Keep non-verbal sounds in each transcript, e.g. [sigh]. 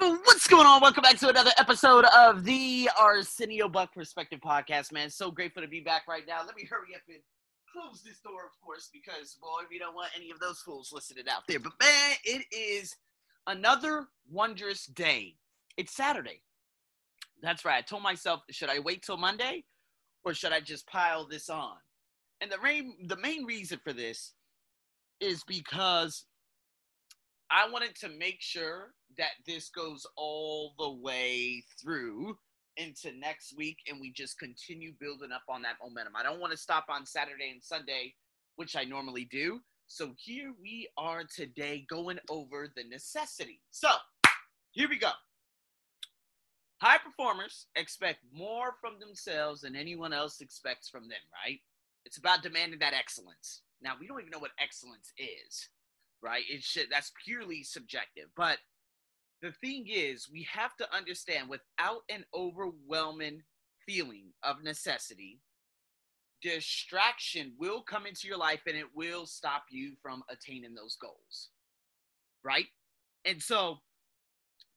What's going on? Welcome back to another episode of the Arsenio Buck Perspective Podcast, man. So grateful to be back right now. Let me hurry up and close this door, of course, because, boy, we don't want any of those fools listening out there. But, man, it is another wondrous day. It's Saturday. That's right. I told myself, should I wait till Monday or should I just pile this on? And the main, the main reason for this is because I wanted to make sure that this goes all the way through into next week and we just continue building up on that momentum. I don't want to stop on Saturday and Sunday, which I normally do. So here we are today going over the necessity. So here we go. High performers expect more from themselves than anyone else expects from them, right? It's about demanding that excellence. Now, we don't even know what excellence is right? It should that's purely subjective. But the thing is, we have to understand without an overwhelming feeling of necessity, distraction will come into your life and it will stop you from attaining those goals. Right? And so,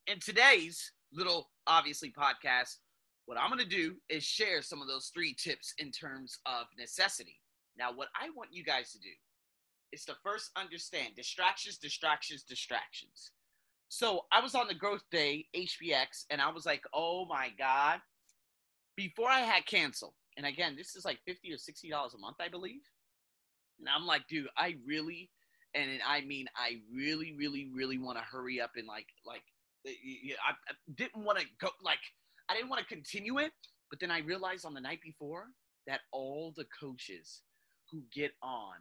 in today's little obviously podcast, what I'm going to do is share some of those three tips in terms of necessity. Now, what I want you guys to do is to first understand distractions, distractions, distractions. So I was on the GrowthDay, HBX, and I was like, oh my God. Before I had cancel, and again, this is like 50 or $60 a month, I believe. And I'm like, dude, I really, and I mean, I really, really, really want to hurry up and like, like, I, I didn't want to go, like, I didn't want to continue it. But then I realized on the night before that all the coaches who get on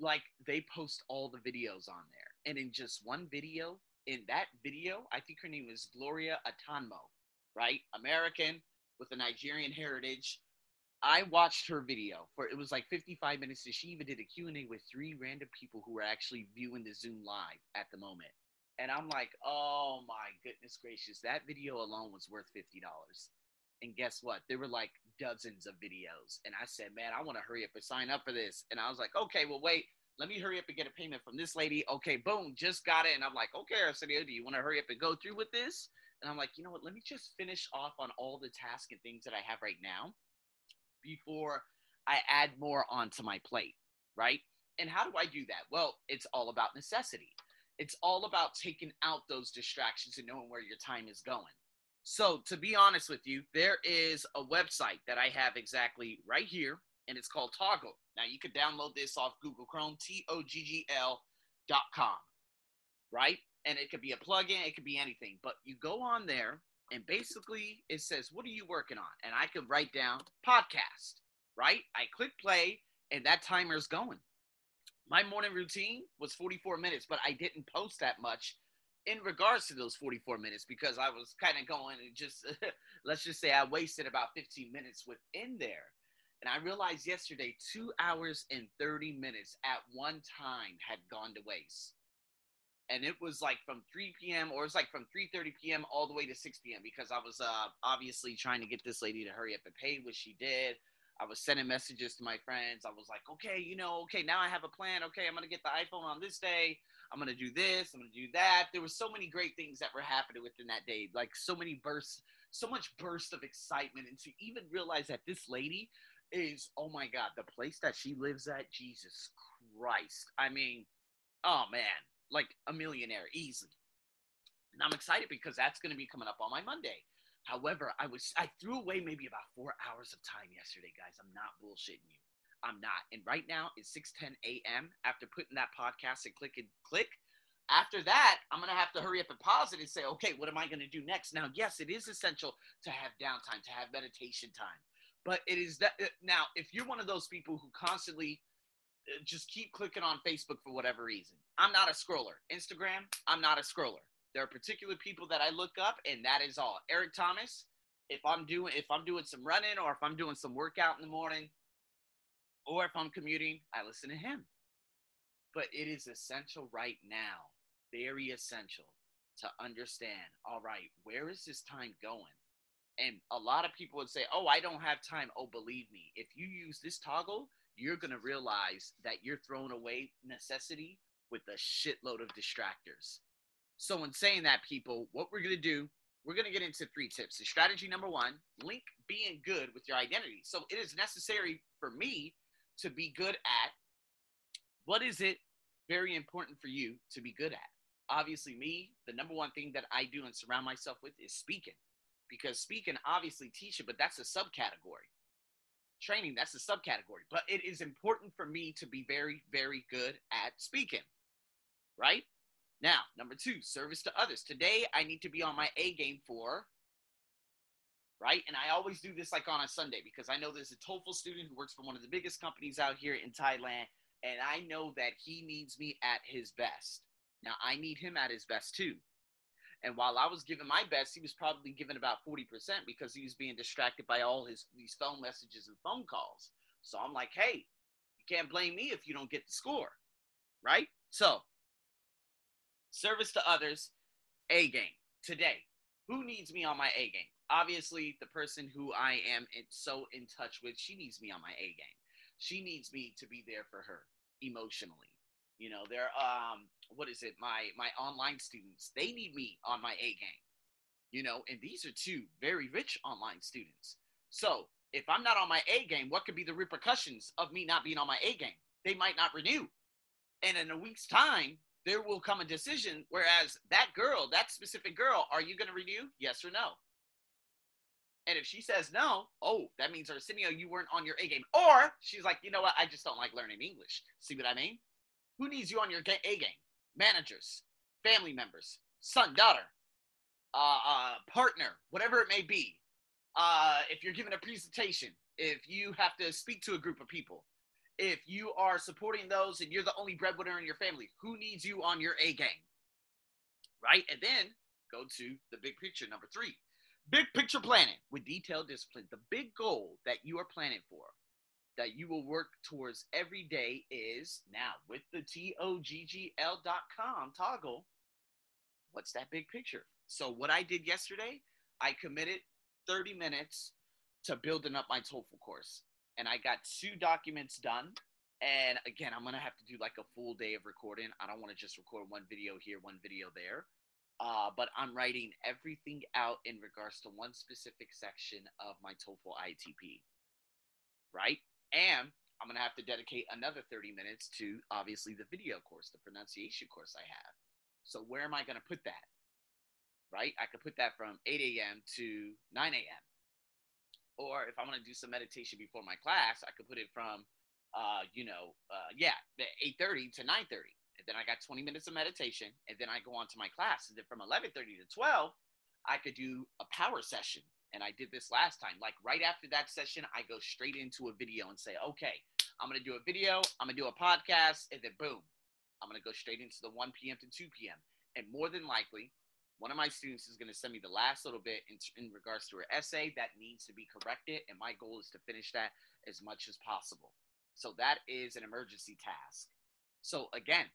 like they post all the videos on there. And in just one video, in that video, I think her name is Gloria Atanmo, right? American with a Nigerian heritage. I watched her video for it was like 55 minutes. And she even did a Q&A with three random people who were actually viewing the Zoom live at the moment. And I'm like, oh my goodness gracious, that video alone was worth $50. And guess what? There were like dozens of videos. And I said, man, I want to hurry up and sign up for this. And I was like, okay, well, wait, let me hurry up and get a payment from this lady. Okay, boom, just got it. And I'm like, okay, Arsenio, do you want to hurry up and go through with this? And I'm like, you know what? Let me just finish off on all the tasks and things that I have right now before I add more onto my plate, right? And how do I do that? Well, it's all about necessity. It's all about taking out those distractions and knowing where your time is going. So, to be honest with you, there is a website that I have exactly right here, and it's called Toggl. Now, you could download this off Google Chrome, T O G G L dot com, right? And it could be a plugin, it could be anything. But you go on there, and basically it says, What are you working on? And I could write down podcast, right? I click play, and that timer's going. My morning routine was 44 minutes, but I didn't post that much in regards to those 44 minutes because I was kind of going and just [laughs] let's just say I wasted about 15 minutes within there. And I realized yesterday two hours and 30 minutes at one time had gone to waste. And it was like from 3 p.m. or it's like from 3:30 p.m. all the way to 6 p.m. because I was uh, obviously trying to get this lady to hurry up and pay, which she did. I was sending messages to my friends. I was like, okay, you know, okay, now I have a plan. Okay, I'm gonna get the iPhone on this day. I'm gonna do this. I'm gonna do that. There were so many great things that were happening within that day, like so many bursts, so much burst of excitement, and to even realize that this lady is, oh my God, the place that she lives at, Jesus Christ. I mean, oh man, like a millionaire easily. And I'm excited because that's gonna be coming up on my Monday. However, I was I threw away maybe about four hours of time yesterday, guys. I'm not bullshitting you. I'm not. And right now it's 6:10 a.m. After putting that podcast and click and click. After that, I'm gonna have to hurry up and pause it and say, okay, what am I gonna do next? Now, yes, it is essential to have downtime, to have meditation time. But it is that uh, now, if you're one of those people who constantly uh, just keep clicking on Facebook for whatever reason, I'm not a scroller. Instagram, I'm not a scroller. There are particular people that I look up, and that is all. Eric Thomas, if I'm doing if I'm doing some running or if I'm doing some workout in the morning, or if I'm commuting, I listen to him. But it is essential right now, very essential to understand all right, where is this time going? And a lot of people would say, oh, I don't have time. Oh, believe me, if you use this Toggl, you're going to realize that you're throwing away necessity with a shitload of distractors. So, in saying that, people, what we're going to do, we're going to get into three tips. So strategy number one link being good with your identity. So, it is necessary for me to be good at what is it very important for you to be good at? Obviously, me, the number one thing that I do and surround myself with is speaking because speaking, obviously, teach it, but that's a subcategory. Training, that's a subcategory. But it is important for me to be very, very good at speaking, right? Now, number two, service to others. Today, I need to be on my A game for, right? And I always do this like on a Sunday because I know there's a TOEFL student who works for one of the biggest companies out here in Thailand, and I know that he needs me at his best. Now, I need him at his best too. And while I was giving my best, he was probably giving about 40% because he was being distracted by all his these phone messages and phone calls. So I'm like, hey, you can't blame me if you don't get the score. Right? So service to others, A game today. Who needs me on my A game? Obviously, the person who I am so in touch with, she needs me on my A game. She needs me to be there for her emotionally. You know, they're um, what is it? My my online students, they need me on my A game. You know, and these are two very rich online students. So if I'm not on my A game, what could be the repercussions of me not being on my A game? They might not renew. And in a week's time, there will come a decision. Whereas that girl, that specific girl, are you going to renew? Yes or no? And if she says no, oh, that means Arsenio, you weren't on your A game. Or she's like, you know what? I just don't like learning English. See what I mean? Who needs you on your A game? Managers, family members, son, daughter, uh, uh, partner, whatever it may be. Uh, if you're giving a presentation, if you have to speak to a group of people, if you are supporting those and you're the only breadwinner in your family, who needs you on your A game? Right? And then go to the big picture, number three. Big picture planning with detailed discipline. The big goal that you are planning for, that you will work towards every day is now with the T-O-G-G-L.com Toggl. What's that big picture? So what I did yesterday, I committed 30 minutes to building up my TOEFL course and I got two documents done. And again, I'm gonna have to do like a full day of recording. I don't want to just record one video here, one video there. Uh, but I'm writing everything out in regards to one specific section of my TOEFL ITP, right? And I'm gonna have to dedicate another 30 minutes to obviously the video course, the pronunciation course I have. So where am I gonna put that? Right? I could put that from 8 a.m. to 9 a.m. Or if I want to do some meditation before my class, I could put it from, uh, you know, uh, yeah, 8:30 to 9:30, and then I got 20 minutes of meditation, and then I go on to my class, and then from 11:30 to 12, I could do a power session. And I did this last time. Like right after that session, I go straight into a video and say, okay, I'm gonna do a video, I'm gonna do a podcast, and then boom, I'm gonna go straight into the 1 p.m. to 2 p.m. And more than likely, one of my students is going to send me the last little bit in, in regards to her essay that needs to be corrected and my goal is to finish that as much as possible so that is an emergency task so again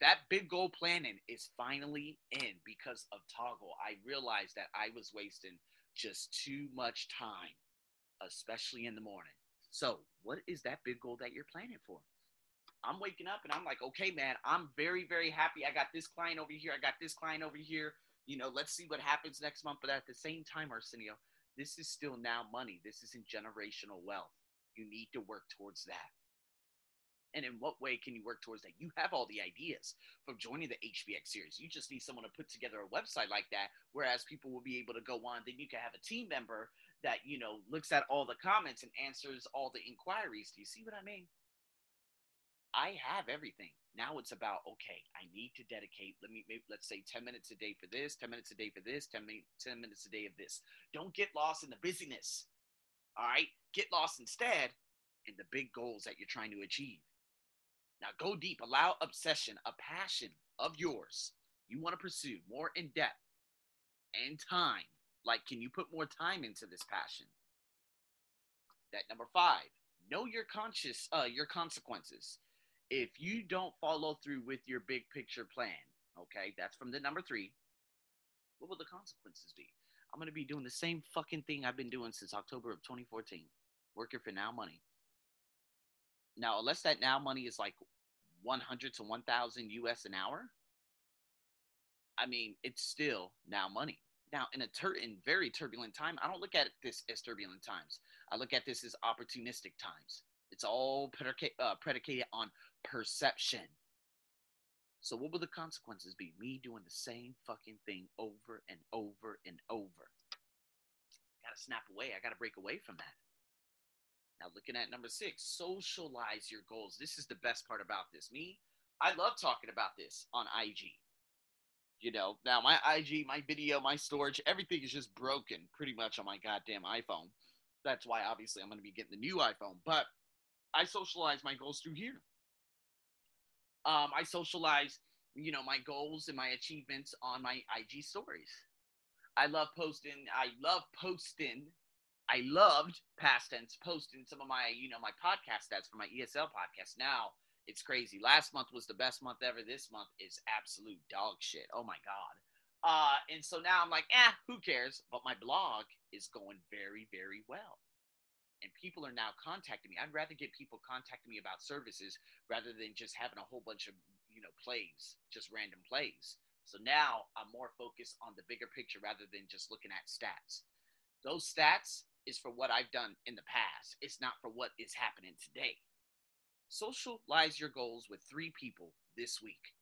that big goal planning is finally in because of Toggl. i realized that i was wasting just too much time especially in the morning so what is that big goal that you're planning for I'm waking up and I'm like, okay, man, I'm very, very happy. I got this client over here. I got this client over here you know, let's see what happens next month. But at the same time, Arsenio, this is still now money. This isn't generational wealth. You need to work towards that. And in what way can you work towards that? You have all the ideas from joining the HBX series. You just need someone to put together a website like that, whereas people will be able to go on. Then you can have a team member that, you know, looks at all the comments and answers all the inquiries. Do you see what I mean? I have everything. Now it's about okay, I need to dedicate. Let me maybe, let's say ten minutes a day for this, ten minutes a day for this, 10, 10 minutes a day of this. Don't get lost in the busyness. All right, get lost instead in the big goals that you're trying to achieve. Now go deep. Allow obsession, a passion of yours you want to pursue more in depth and time. Like, can you put more time into this passion? That number five, know your conscious, uh, your consequences if you don't follow through with your big picture plan, okay, that's from the number three, what will the consequences be? I'm to be doing the same fucking thing I've been doing since October of 2014, working for Now Money. Now, unless that Now Money is like 100 to 1,000 US an hour, I mean, it's still now money. Now, in a tur- in very turbulent time, I don't look at this as turbulent times. I look at this as opportunistic times. It's all predica- uh, predicated on perception. So, what will the consequences be? Me doing the same fucking thing over and over and over. Got to snap away. I got to break away from that. Now, looking at number six, socialize your goals. This is the best part about this. Me, I love talking about this on IG. You know, now my IG, my video, my storage, everything is just broken pretty much on my goddamn iPhone. That's why, obviously, I'm going to be getting the new iPhone. But I socialize my goals through here. Um, I socialize, you know, my goals and my achievements on my IG stories. I love posting. I love posting I loved past tense posting some of my, you know, my podcast stats for my ESL podcast. Now it's crazy. Last month was the best month ever. This month is absolute dog shit. Oh my god. Uh, and so now I'm like, eh, who cares? But my blog is going very, very well. And people are now contacting me. I'd rather get people contacting me about services rather than just having a whole bunch of, you know, plays, just random plays. So now I'm more focused on the bigger picture rather than just looking at stats. Those stats is for what I've done in the past. It's not for what is happening today. Socialize your goals with three people this week.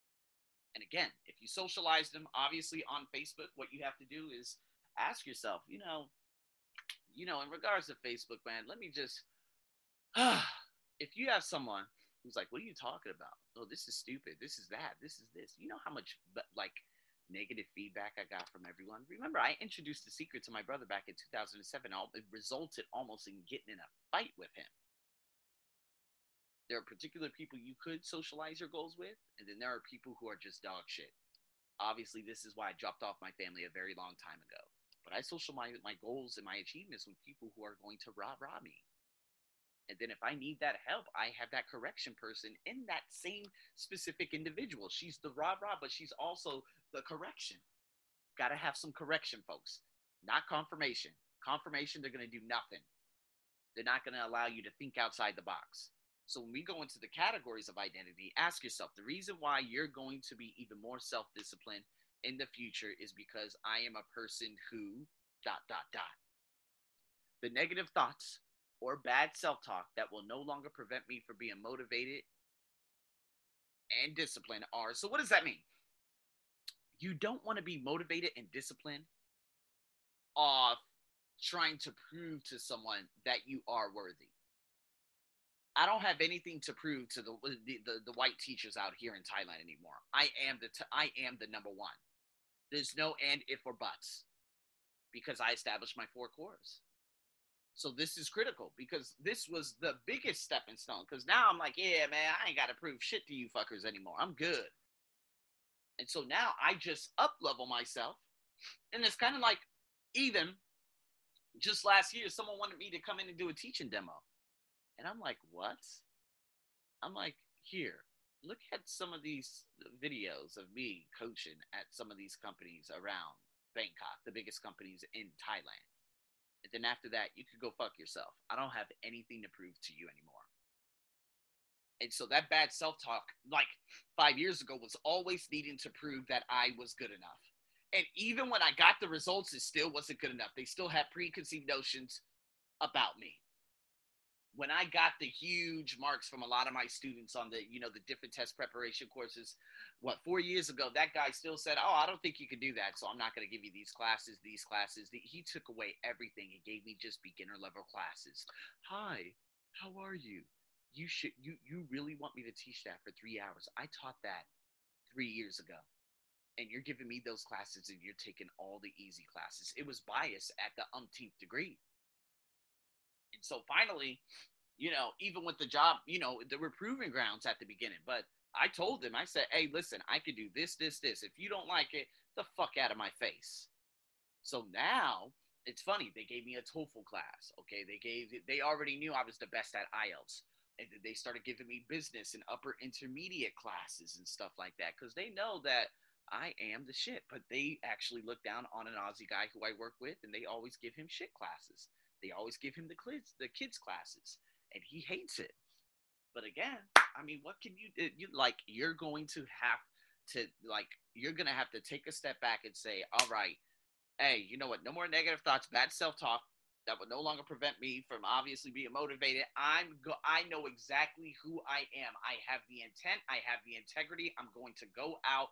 And again, if you socialize them, obviously on Facebook, what you have to do is ask yourself, you know, you know, in regards to Facebook, man, let me just, [sighs] if you have someone who's like, what are you talking about? Oh, this is stupid. This is that. This is this. You know how much, but like, negative feedback I got from everyone. Remember, I introduced the secret to my brother back in 2007. It resulted almost in getting in a fight with him. There are particular people you could socialize your goals with, and then there are people who are just dog shit. Obviously, this is why I dropped off my family a very long time ago. But I socialize my goals and my achievements with people who are going to rah rah me. And then if I need that help, I have that correction person in that same specific individual. She's the rah rah, but she's also the correction. Got to have some correction, folks, not confirmation. Confirmation, they're going to do nothing. They're not going to allow you to think outside the box. So when we go into the categories of identity, ask yourself the reason why you're going to be even more self disciplined in the future is because I am a person who dot dot dot. The negative thoughts or bad self talk that will no longer prevent me from being motivated and disciplined are. So, what does that mean? You don't want to be motivated and disciplined off trying to prove to someone that you are worthy. I don't have anything to prove to the the, the, the white teachers out here in Thailand anymore. I am the t- I am the number one. There's no and if or buts because I established my four cores. So this is critical because this was the biggest stepping stone. Because now I'm like, yeah, man, I ain't got to prove shit to you fuckers anymore. I'm good. And so now I just up level myself. And it's kind of like even just last year, someone wanted me to come in and do a teaching demo. And I'm like, what? I'm like, here, look at some of these videos of me coaching at some of these companies around Bangkok, the biggest companies in Thailand. And then after that, you could go fuck yourself. I don't have anything to prove to you anymore. And so that bad self talk, like five years ago, was always needing to prove that I was good enough. And even when I got the results, it still wasn't good enough. They still had preconceived notions about me when I got the huge marks from a lot of my students on the, you know, the different test preparation courses, what, four years ago, that guy still said, Oh, I don't think you can do that. So I'm not going to give you these classes, these classes. He took away everything. He gave me just beginner level classes. Hi, how are you? You should, you, you really want me to teach that for three hours? I taught that three years ago. And you're giving me those classes and you're taking all the easy classes. It was bias at the umpteenth degree. So finally, you know, even with the job, you know, there were proving grounds at the beginning. But I told them, I said, hey, listen, I could do this, this, this. If you don't like it, the fuck out of my face. So now it's funny. They gave me a TOEFL class. Okay. They gave, they already knew I was the best at IELTS. And they started giving me business and upper intermediate classes and stuff like that because they know that I am the shit. But they actually look down on an Aussie guy who I work with and they always give him shit classes. They always give him the kids the kids classes, and he hates it. But again, I mean, what can you, you like? You're going to have to like you're gonna have to take a step back and say, all right, hey, you know what? No more negative thoughts, bad self-talk. That would no longer prevent me from obviously being motivated. I'm go- I know exactly who I am. I have the intent. I have the integrity. I'm going to go out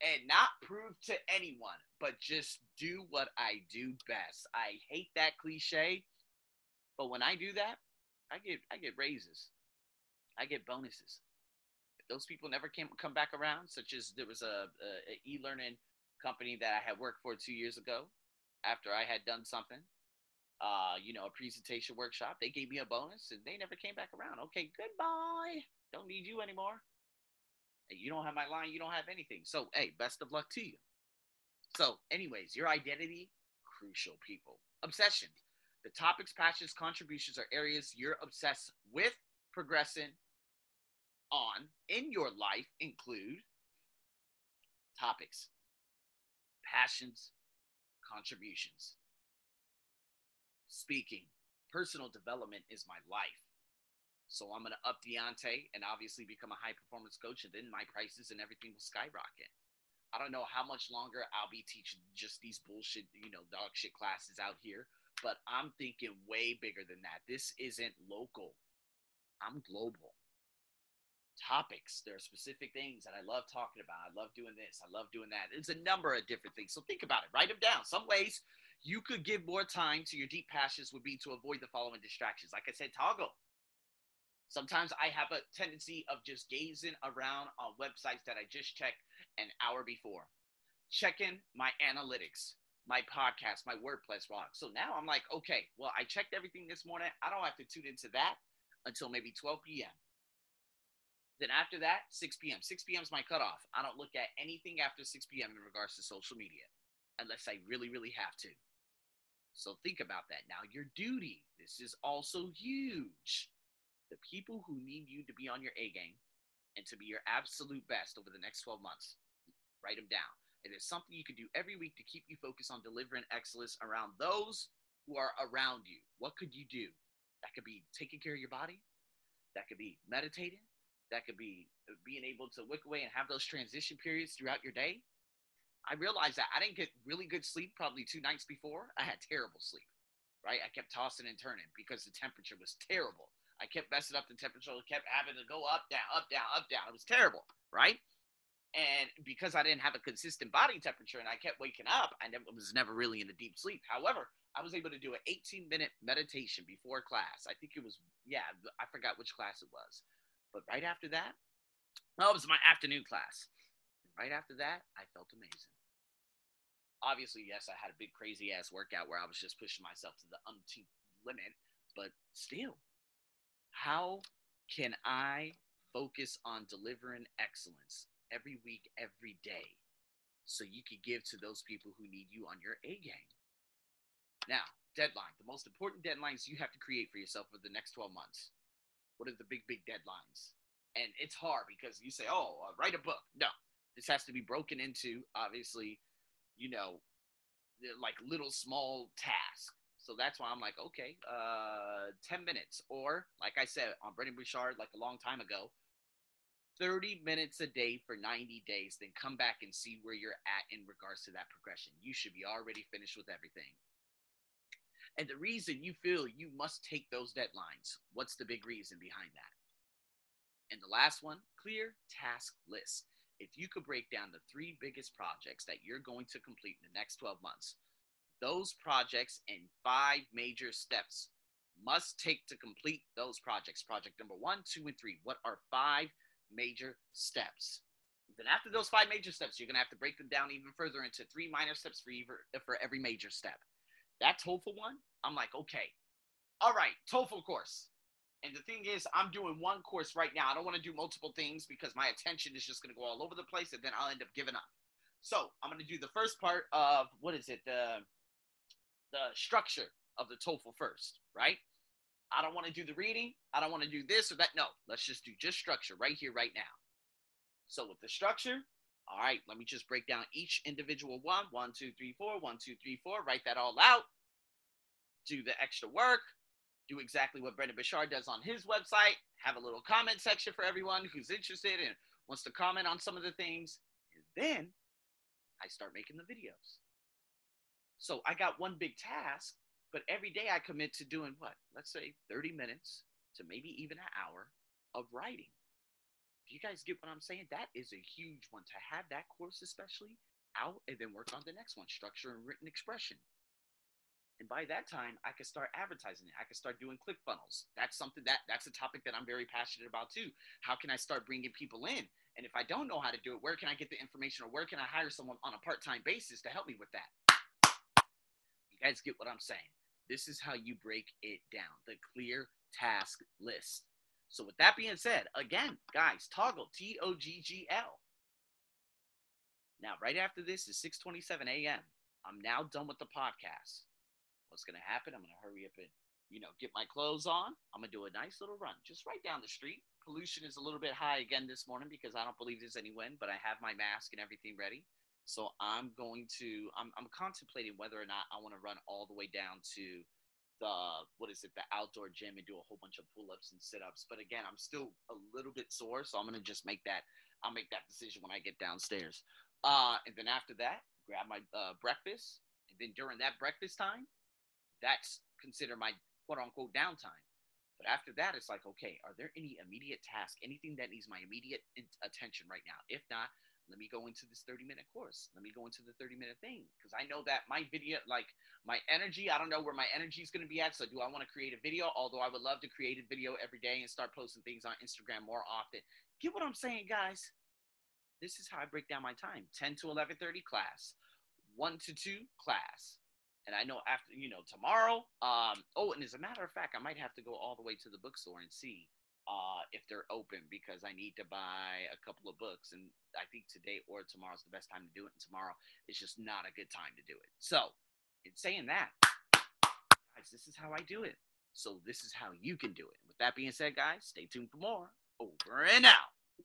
and not prove to anyone, but just do what I do best. I hate that cliche, but when I do that, I get I get raises. I get bonuses. If those people never came come back around, such as there was a, a, a e-learning company that I had worked for two years ago, after I had done something, uh, you know, a presentation workshop, they gave me a bonus and they never came back around. Okay, goodbye. Don't need you anymore. You don't have my line, you don't have anything. So, hey, best of luck to you. So, anyways, your identity, crucial people. Obsession. The topics, passions, contributions are areas you're obsessed with progressing on in your life include topics, passions, contributions. Speaking, personal development is my life. So I'm going to up Deontay and obviously become a high performance coach, and then my prices and everything will skyrocket. I don't know how much longer I'll be teaching just these bullshit, you know, dog shit classes out here, but I'm thinking way bigger than that. This isn't local, I'm global. Topics, there are specific things that I love talking about. I love doing this, I love doing that. There's a number of different things. So think about it, write them down. Some ways you could give more time to your deep passions would be to avoid the following distractions. Like I said, Toggl Sometimes I have a tendency of just gazing around on websites that I just checked an hour before, checking my analytics, my podcast, my WordPress blog. So now I'm like, okay, well, I checked everything this morning. I don't have to tune into that until maybe 12 p.m. Then after that, 6 p.m. 6 p.m. is my cutoff. I don't look at anything after 6 p.m. in regards to social media unless I really, really have to. So think about that. Now, your duty. This is also huge the people who need you to be on your A game and to be your absolute best over the next 12 months. Write them down. It is something you can do every week to keep you focused on delivering excellence around those who are around you. What could you do? That could be taking care of your body. That could be meditating. That could be being able to look away and have those transition periods throughout your day. I realized that I didn't get really good sleep probably two nights before. I had terrible sleep, right? I kept tossing and turning because the temperature was terrible. I kept messing up the temperature, kept having to go up, down, up, down, up, down. It was terrible, right? And because I didn't have a consistent body temperature and I kept waking up, I never, was never really in a deep sleep. However, I was able to do an 18 minute meditation before class. I think it was, yeah, I forgot which class it was. But right after that, well, it was my afternoon class. Right after that, I felt amazing. Obviously, yes, I had a big crazy ass workout where I was just pushing myself to the umpteenth limit, but still, how can I focus on delivering excellence every week, every day, so you can give to those people who need you on your A game? Now, deadline. The most important deadlines you have to create for yourself for the next 12 months. What are the big, big deadlines? And it's hard because you say, oh, uh, write a book. No, this has to be broken into, obviously, you know, like little small tasks. So that's why I'm like, okay, uh, 10 minutes. Or, like I said on Brendon Burchard, like a long time ago, 30 minutes a day for 90 days, then come back and see where you're at in regards to that progression. You should be already finished with everything. And the reason you feel you must take those deadlines, what's the big reason behind that? And the last one, clear task list. If you could break down the three biggest projects that you're going to complete in the next 12 months, those projects and five major steps must take to complete those projects. Project number one, two, and three. What are five major steps? Then after those five major steps, you're gonna have to break them down even further into three minor steps for either, for every major step. That TOEFL one, I'm like, okay, all right, TOEFL course. And the thing is, I'm doing one course right now. I don't want to do multiple things because my attention is just going to go all over the place, and then I'll end up giving up. So I'm going to do the first part of what is it? The the structure of the TOEFL first, right? I don't want to do the reading. I don't want to do this or that. No, let's just do just structure right here, right now. So with the structure, all right, let me just break down each individual one. One, two, three, four. One, two, three, four. Write that all out. Do the extra work. Do exactly what Brendon Burchard does on his website. Have a little comment section for everyone who's interested and wants to comment on some of the things. And Then I start making the videos. So I got one big task, but every day I commit to doing what? Let's say 30 minutes to maybe even an hour of writing. Do you guys get what I'm saying? That is a huge one to have that course, especially out and then work on the next one structure and written expression. And by that time, I could start advertising it. I could start doing ClickFunnels. That's something that that's a topic that I'm very passionate about too. How can I start bringing people in? And if I don't know how to do it, where can I get the information or where can I hire someone on a part-time basis to help me with that? You guys get what I'm saying? This is how you break it down. The clear task list. So with that being said, again, guys, Toggl T O G G L. Now, right after this is 6:27 a.m. I'm now done with the podcast what's going to happen. I'm going to hurry up and, you know, get my clothes on. I'm going to do a nice little run just right down the street. Pollution is a little bit high again this morning because I don't believe there's any wind, but I have my mask and everything ready. So I'm going to, I'm, I'm contemplating whether or not I want to run all the way down to the, what is it, the outdoor gym and do a whole bunch of pull ups and sit ups. But again, I'm still a little bit sore. So I'm to just make that, I'll make that decision when I get downstairs. Uh, and then after that, grab my uh, breakfast. And then during that breakfast time, that's considered my quote unquote downtime. But after that, it's like, okay, are there any immediate tasks, anything that needs my immediate attention right now? If not, let me go into this 30 minute course. Let me go into the 30 minute thing because I know that my video, like my energy, I don't know where my energy is going to be at. So, do I want to create a video? Although I would love to create a video every day and start posting things on Instagram more often. Get what I'm saying, guys? This is how I break down my time 10 to 11:30 class, 1 to 2 class, and I know after, you know, tomorrow, um, oh, and as a matter of fact, I might have to go all the way to the bookstore and see uh, if they're open because I need to buy a couple of books. And I think today or tomorrow is the best time to do it. And tomorrow is just not a good time to do it. So, in saying that, guys, this is how I do it. So, this is how you can do it. With that being said, guys, stay tuned for more. Over and out.